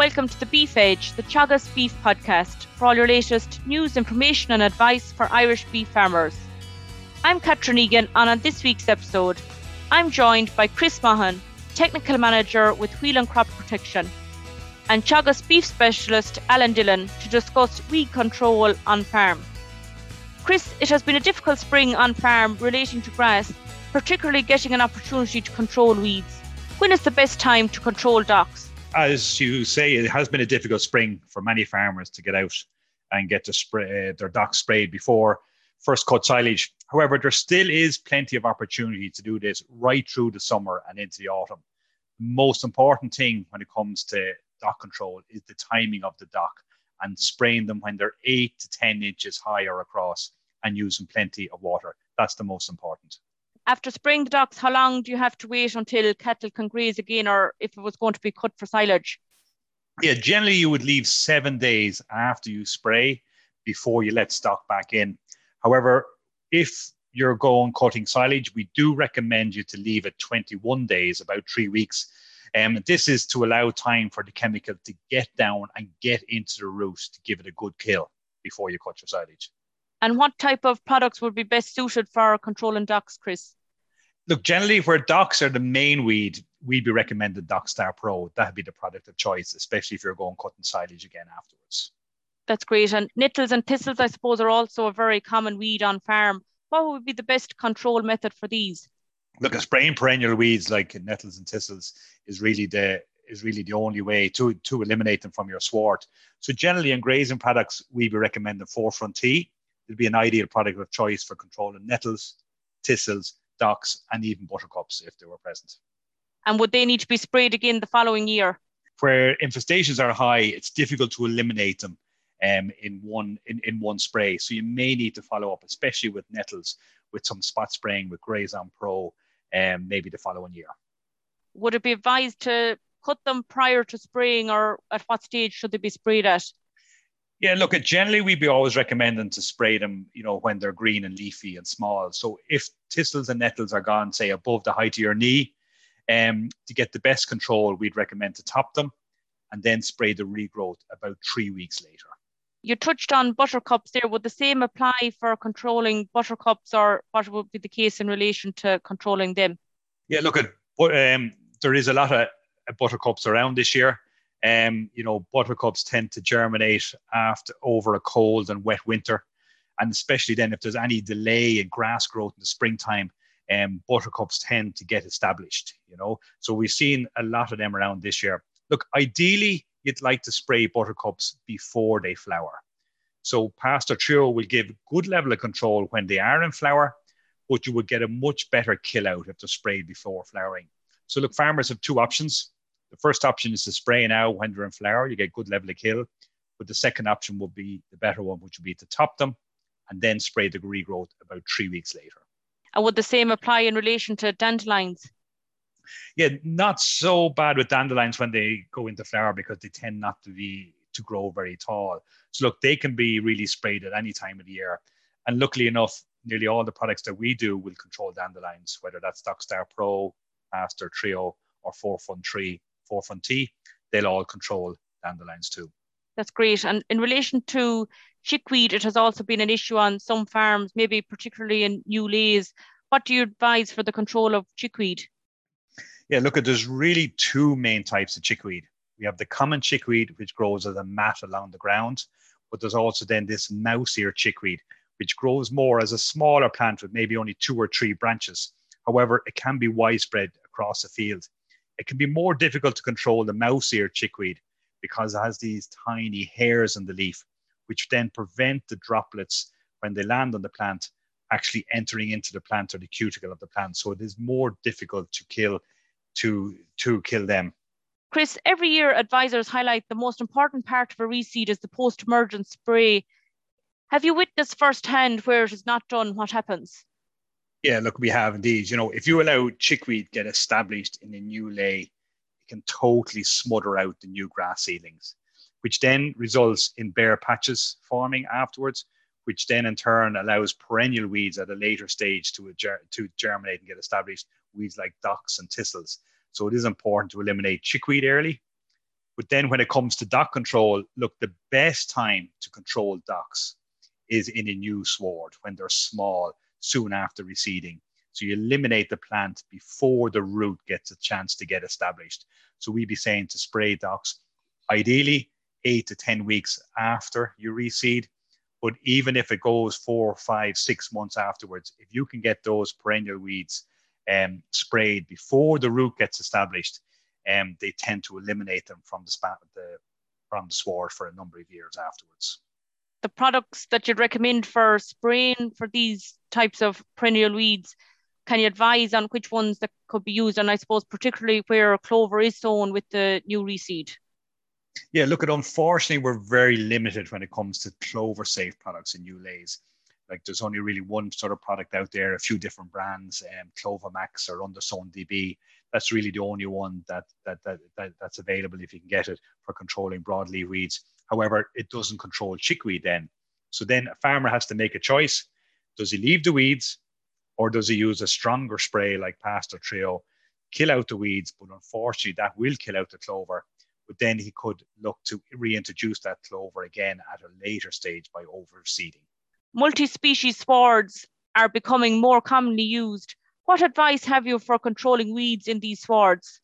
welcome to the Beef Edge, the Teagasc Beef Podcast, for all your latest news, information, and advice for Irish beef farmers. I'm Catherine Egan, and on this week's episode, I'm joined by Chris Maughan, Technical Manager with Whelehan Crop Protection, and Teagasc Beef Specialist Alan Dillon to discuss weed control on farm. Chris, it has been a difficult spring on farm relating to grass, particularly getting an opportunity to control weeds. When is the best time to control docks? As you say, it has been a difficult spring for many farmers to get out and get to spray, uh, their docks sprayed before first cut silage. However, there still is plenty of opportunity to do this right through the summer and into the autumn. Most important thing when it comes to dock control is the timing of the dock and spraying them when they're eight to 10 inches higher across and using plenty of water. That's the most important after spraying the docks, how long do you have to wait until cattle can graze again, or if it was going to be cut for silage? Yeah, generally you would leave seven days after you spray before you let stock back in. However, if you're going cutting silage, we do recommend you to leave it 21 days, about three weeks. Um, this is to allow time for the chemical to get down and get into the root to give it a good kill before you cut your silage. And what type of products would be best suited for controlling docks, Chris? Look, generally, where docks are the main weed, we'd be recommended Doxstar Pro. That'd be the product of choice, especially if you're going cutting silage again afterwards. That's great. And nettles and thistles, I suppose, are also a very common weed on farm. What would be the best control method for these? Look, a spraying perennial weeds like nettles and thistles is really the is really the only way to to eliminate them from your sward. So generally, in grazing products, we would recommend the Forefront T. It'd be an ideal product of choice for controlling nettles, thistles, docks, and even buttercups if they were present. And would they need to be sprayed again the following year? Where infestations are high, it's difficult to eliminate them um, in one in, in one spray. So you may need to follow up, especially with nettles, with some spot spraying with Grazon Pro, um, maybe the following year. Would it be advised to cut them prior to spraying, or at what stage should they be sprayed at? Yeah, look, generally we'd be always recommending to spray them, you know, when they're green and leafy and small. So if thistles and nettles are gone, say above the height of your knee, um, to get the best control, we'd recommend to top them and then spray the regrowth about three weeks later. You touched on buttercups there. Would the same apply for controlling buttercups, or what would be the case in relation to controlling them? Yeah, look at um, there is a lot of buttercups around this year. Um, you know, buttercups tend to germinate after over a cold and wet winter, and especially then if there's any delay in grass growth in the springtime, um, buttercups tend to get established. You know, so we've seen a lot of them around this year. Look, ideally, you'd like to spray buttercups before they flower. So Pastor Trio will give good level of control when they are in flower, but you would get a much better kill out if they're sprayed before flowering. So look, farmers have two options. The first option is to spray now when they're in flower, you get good level of kill. But the second option would be the better one, which would be to top them and then spray the regrowth about three weeks later. And would the same apply in relation to dandelions? Yeah, not so bad with dandelions when they go into flower because they tend not to be to grow very tall. So look, they can be really sprayed at any time of the year. And luckily enough, nearly all the products that we do will control dandelions, whether that's Doxstar Pro, Pastor Trio, or Forefront Tree Forefront T, they'll all control dandelions too. That's great. And in relation to chickweed, it has also been an issue on some farms, maybe particularly in new lays. What do you advise for the control of chickweed? Yeah, look, there's really two main types of chickweed. We have the common chickweed, which grows as a mat along the ground, but there's also then this mouse ear chickweed, which grows more as a smaller plant with maybe only two or three branches. However, it can be widespread across a field. It can be more difficult to control the mouse ear chickweed because it has these tiny hairs in the leaf, which then prevent the droplets when they land on the plant actually entering into the plant or the cuticle of the plant. So it is more difficult to kill to to kill them. Chris, every year advisors highlight the most important part of a reseed is the post-emergent spray. Have you witnessed firsthand where it is not done, what happens? Yeah, look, we have indeed. You know, if you allow chickweed get established in a new lay, it can totally smother out the new grass seedlings, which then results in bare patches forming afterwards, which then in turn allows perennial weeds at a later stage to, to germinate and get established, weeds like docks and thistles. So it is important to eliminate chickweed early, But then when it comes to dock control, look, the best time to control docks is in a new sward when they're small, soon after reseeding. So you eliminate the plant before the root gets a chance to get established. So we'd be saying to spray docks, ideally eight to 10 weeks after you reseed. But even if it goes four, five, six months afterwards, if you can get those perennial weeds um, sprayed before the root gets established, um, they tend to eliminate them from the, spa- the from the sward for a number of years afterwards. The products that you'd recommend for spraying for these types of perennial weeds, can you advise on which ones that could be used? And I suppose particularly where clover is sown with the new reseed. Yeah, look, at unfortunately, we're very limited when it comes to clover safe products and new lays. Like there's only really one sort of product out there, a few different brands, um, Clover Max or Undersown DB. That's really the only one that, that, that, that that's available if you can get it for controlling broadleaf weeds. However, it doesn't control chickweed then. So then a farmer has to make a choice. Does he leave the weeds or does he use a stronger spray like Pastor Trio, kill out the weeds? But unfortunately, that will kill out the clover but then he could look to reintroduce that clover again at a later stage by overseeding. Multi-species swards are becoming more commonly used. What advice have you for controlling weeds in these swards?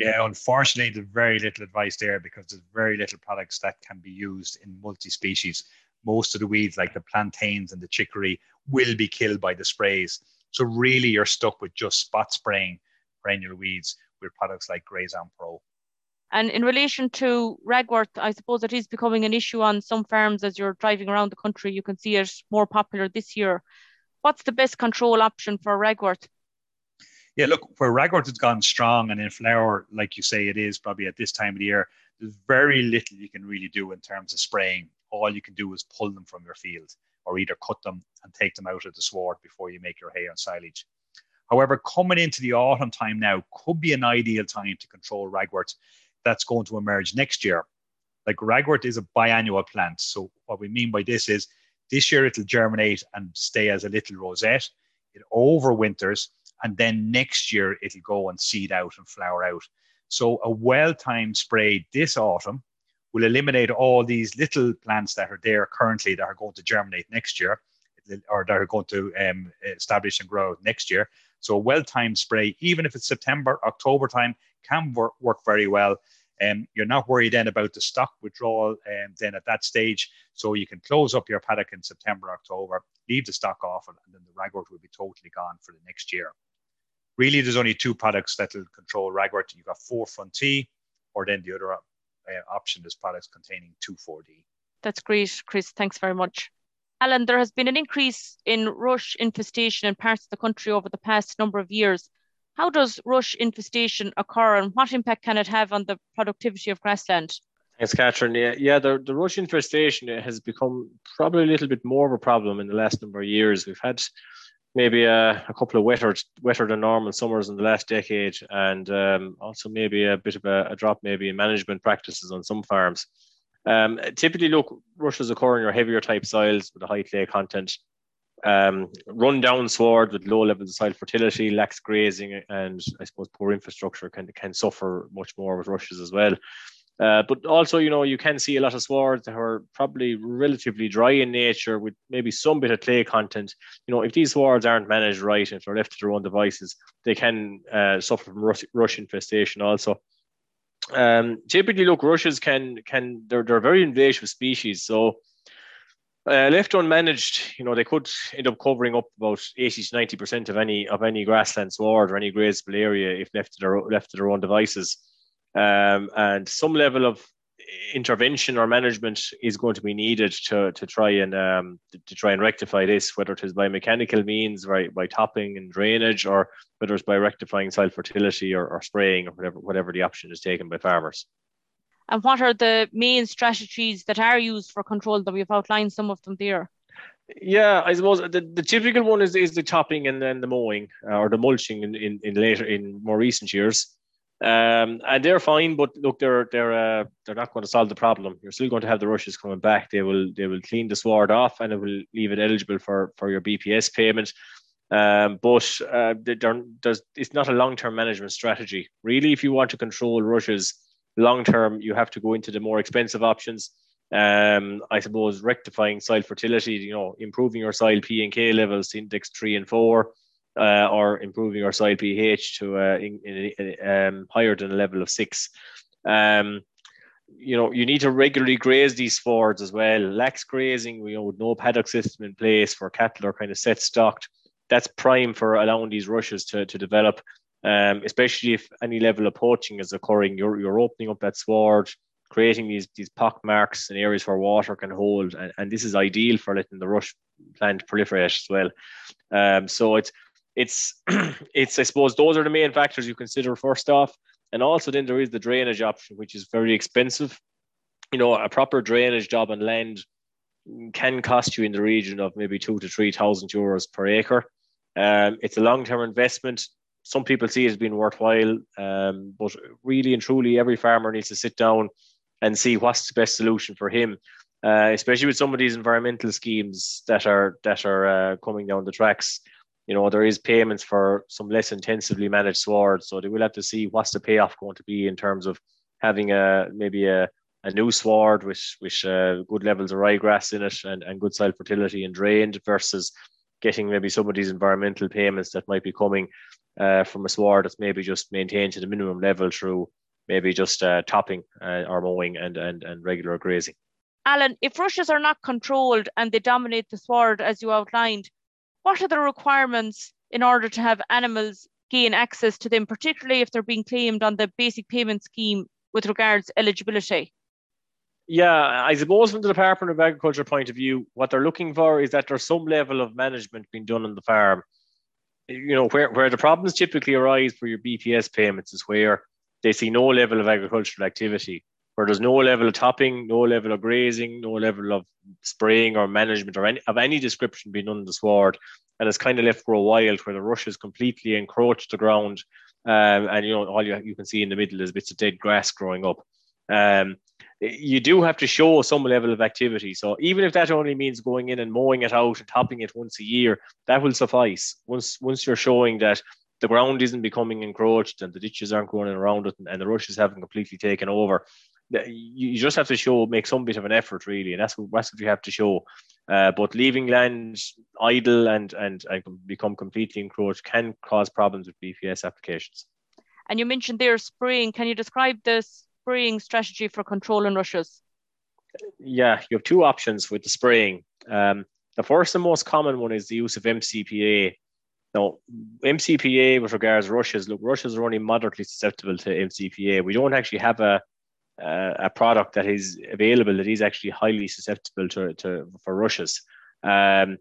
Yeah, unfortunately, there's very little advice there because there's very little products that can be used in multi-species. Most of the weeds, like the plantains and the chicory, will be killed by the sprays. So really, you're stuck with just spot spraying perennial weeds with products like Grazon Pro. And in relation to ragwort, I suppose it is becoming an issue on some farms as you're driving around the country. You can see it more popular this year. What's the best control option for ragwort? Yeah, look, where ragwort has gone strong and in flower, like you say, it is probably at this time of the year, there's very little you can really do in terms of spraying. All you can do is pull them from your field or either cut them and take them out of the sward before you make your hay and silage. However, coming into the autumn time now could be an ideal time to control ragwort that's going to emerge next year. Like ragwort is a biannual plant. So what we mean by this is this year it'll germinate and stay as a little rosette. It overwinters, and then next year it'll go and seed out and flower out. So a well-timed spray this autumn will eliminate all these little plants that are there currently that are going to germinate next year or that are going to um, establish and grow next year. So a well-timed spray, even if it's September, October time, can work, work very well. Um, you're not worried then about the stock withdrawal um, then at that stage. So you can close up your paddock in September, October, leave the stock off, and, and then the ragwort will be totally gone for the next year. Really, there's only two products that will control ragwort. You've got Forefront T, or then the other uh, option is products containing 2,4-D. That's great, Chris. Thanks very much. Alan, there has been an increase in rush infestation in parts of the country over the past number of years. How does rush infestation occur and what impact can it have on the productivity of grassland? Thanks, Catherine. Yeah, yeah the, the rush infestation has become probably a little bit more of a problem in the last number of years. We've had maybe a, a couple of wetter, wetter than normal summers in the last decade, and um, also maybe a bit of a, a, drop maybe in management practices on some farms. Um, typically, look, rushes occur in your heavier type soils with a high clay content um, run down sward with low levels of soil fertility, lax grazing, and I suppose poor infrastructure can can suffer much more with rushes as well. Uh, but also, you know, you can see a lot of swards that are probably relatively dry in nature with maybe some bit of clay content. You know, if these swards aren't managed right, if they're left to their own devices, they can uh, suffer from rush, infestation also. Um, typically, look, rushes can can they're they're very invasive species, so uh, left unmanaged, you know, they could end up covering up about 80 to 90 percent of any of any grassland sward or any grazable area if left to their left to their own devices. Um, and some level of intervention or management is going to be needed to, to try and um, to, try and rectify this, whether it is by mechanical means, right, by topping and drainage, or whether it's by rectifying soil fertility or, or spraying or whatever whatever the option is taken by farmers. And what are the main strategies that are used for control that we've outlined some of them there? Yeah, I suppose the, the typical one is, is the topping and then the mowing uh, or the mulching in, in, in later in more recent years. Um, and they're fine, but look, they're they're uh, they're not going to solve the problem. You're still going to have the rushes coming back. They will they will clean the sward off, and it will leave it eligible for for your BPS payment. Um, but uh, it's not a long term management strategy. Really, if you want to control rushes, long term, you have to go into the more expensive options. Um, I suppose rectifying soil fertility, you know, improving your soil P and K levels index three and four, uh, or improving your soil pH to uh, in, in, um, higher than a level of six. Um, you know, you need to regularly graze these swards as well. Lax grazing, you know, with no paddock system in place for cattle are kind of set stocked. That's prime for allowing these rushes to, to develop, um, especially if any level of poaching is occurring. You're, you're opening up that sward, creating these these pock marks and areas where water can hold, and, and this is ideal for letting the rush plant proliferate as well. Um, so it's it's it's I suppose those are the main factors you consider first off. And also then there is the drainage option, which is very expensive. You know, a proper drainage job on land can cost you in the region of maybe two to three thousand euros per acre. Um, it's a long-term investment. Some people see it as being worthwhile, um, but really and truly, every farmer needs to sit down and see what's the best solution for him. Uh, especially with some of these environmental schemes that are that are uh, coming down the tracks you know, there is payments for some less intensively managed swords. So they will have to see what's the payoff going to be in terms of having a maybe a, a new sward with with uh, good levels of ryegrass in it and, and good soil fertility and drained versus getting maybe some of these environmental payments that might be coming uh, from a sward that's maybe just maintained to the minimum level through maybe just uh, topping uh, or mowing and, and, and regular grazing. Alan, if rushes are not controlled and they dominate the sward as you outlined, what are the requirements in order to have animals gain access to them, particularly if they're being claimed on the basic payment scheme with regards eligibility? Yeah, I suppose from the Department of Agriculture point of view, what they're looking for is that there's some level of management being done on the farm. You know, where, where the problems typically arise for your BPS payments is where they see no level of agricultural activity where there's no level of topping, no level of grazing, no level of spraying or management or any of any description being done on the sward, and it's kind of left for a while where the rushes completely encroach the ground, um, and you know all you, you can see in the middle is bits of dead grass growing up. Um, you do have to show some level of activity. So even if that only means going in and mowing it out and topping it once a year, that will suffice. Once once you're showing that the ground isn't becoming encroached and the ditches aren't growing around it and, and the rushes haven't completely taken over, you just have to show make some bit of an effort really, and that's what, that's what you have to show. Uh, but leaving land idle and, and and become completely encroached can cause problems with BPS applications. And you mentioned there spraying. Can you describe the spraying strategy for control controlling rushes? Yeah, you have two options with the spraying. Um, the first and most common one is the use of MCPA. Now, MCPA with regards to rushes, look, rushes are only moderately susceptible to MCPA. We don't actually have a uh, a product that is available that is actually highly susceptible to, to for rushes. Um,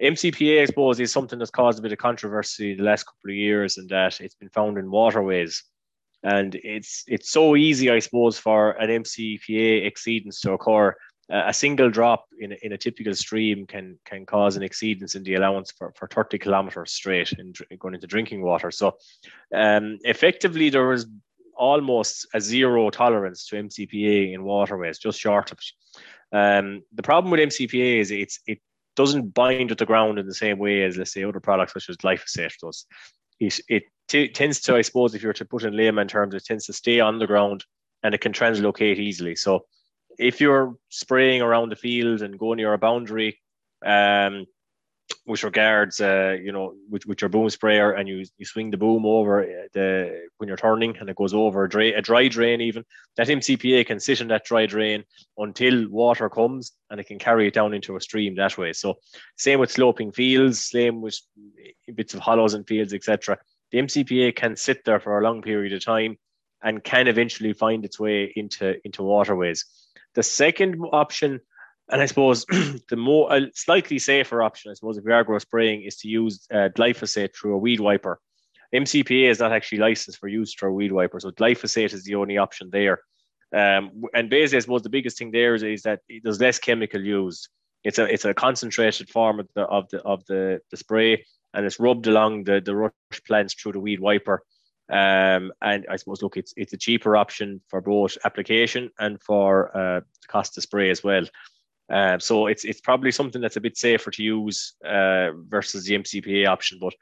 MCPA, I suppose, is something that's caused a bit of controversy the last couple of years, and that it's been found in waterways. And it's it's so easy, I suppose, for an MCPA exceedance to occur. A single drop in, in a typical stream can can cause an exceedance in the allowance for, for 30 kilometers straight in going into drinking water. So, um, effectively, there was almost a zero tolerance to MCPA in waterways, just short of it. Um, the problem with MCPA is it's it doesn't bind with the ground in the same way as let's say other products such as glyphosate does. It, it t- tends to, I suppose, if you were to put in layman terms, it tends to stay on the ground and it can translocate easily. So if you're spraying around the field and going near a boundary, um, with regards, uh, you know, with, with your boom sprayer and you you swing the boom over uh, the when you're turning and it goes over a, dry, a dry drain even that MCPA can sit in that dry drain until water comes and it can carry it down into a stream that way. So same with sloping fields, same with bits of hollows and fields, etc. The MCPA can sit there for a long period of time and can eventually find its way into into waterways. The second option and I suppose the more slightly safer option, I suppose, if you are grow spraying, is to use uh, glyphosate through a weed wiper. MCPA is not actually licensed for use through a weed wiper, so glyphosate is the only option there. Um, and basically, I suppose the biggest thing there is, is that there's less chemical used. It's a it's a concentrated form of the of the of the, the spray, and it's rubbed along the the rush plants through the weed wiper. Um, and I suppose look, it's it's a cheaper option for both application and for uh, cost to spray as well. Uh, so it's it's probably something that's a bit safer to use uh, versus the MCPA option. But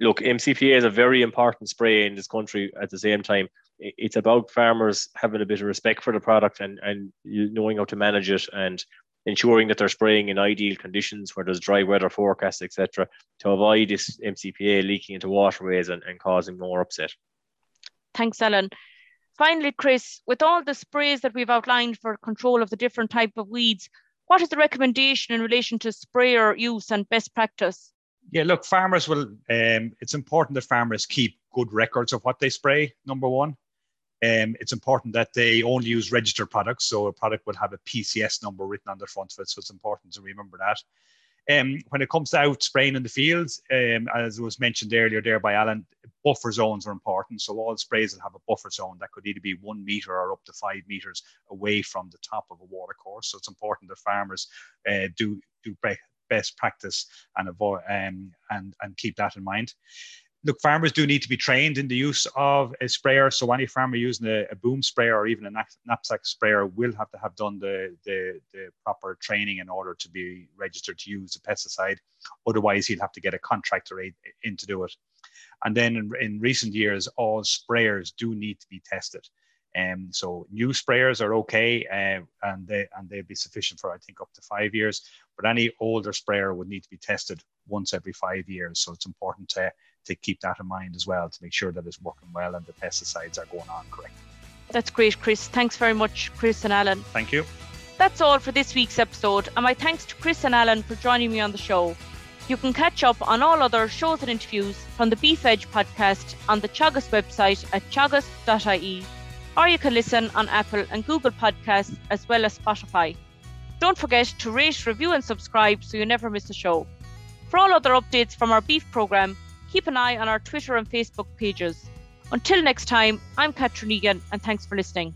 look, MCPA is a very important spray in this country. At the same time, it's about farmers having a bit of respect for the product and and knowing how to manage it and ensuring that they're spraying in ideal conditions where there's dry weather forecasts, etc., to avoid this MCPA leaking into waterways and, and causing more upset. Thanks, Alan. Finally, Chris, with all the sprays that we've outlined for control of the different type of weeds, what is the recommendation in relation to sprayer use and best practice? Yeah, look, farmers will. Um, it's important that farmers keep good records of what they spray. Number one, um, it's important that they only use registered products. So a product will have a PCS number written on the front of it. So it's important to remember that. Um, when it comes to out spraying in the fields, um, as was mentioned earlier there by Alan, buffer zones are important. So all sprays will have a buffer zone that could either be one meter or up to five meters away from the top of a watercourse. So it's important that farmers uh, do do best practice and avoid um, and and keep that in mind look, farmers do need to be trained in the use of a sprayer. So any farmer using a, a boom sprayer or even a knapsack sprayer will have to have done the, the, the, proper training in order to be registered to use a pesticide. Otherwise, he'll have to get a contractor in to do it. And then in, in recent years, all sprayers do need to be tested. Um, so new sprayers are okay, uh, and they and they'll be sufficient for I think up to five years. But any older sprayer would need to be tested once every five years. So it's important to to keep that in mind as well to make sure that it's working well and the pesticides are going on correctly. That's great, Chris. Thanks very much, Chris and Alan. Thank you. That's all for this week's episode, and my thanks to Chris and Alan for joining me on the show. You can catch up on all other shows and interviews from the Beef Edge podcast on the Teagasc website at teagasc.ie, or you can listen on Apple and Google Podcasts as well as Spotify. Don't forget to rate, review, and subscribe so you never miss a show. For all other updates from our beef programme, keep an eye on our Twitter and Facebook pages. Until next time, I'm Catherine Egan, and thanks for listening.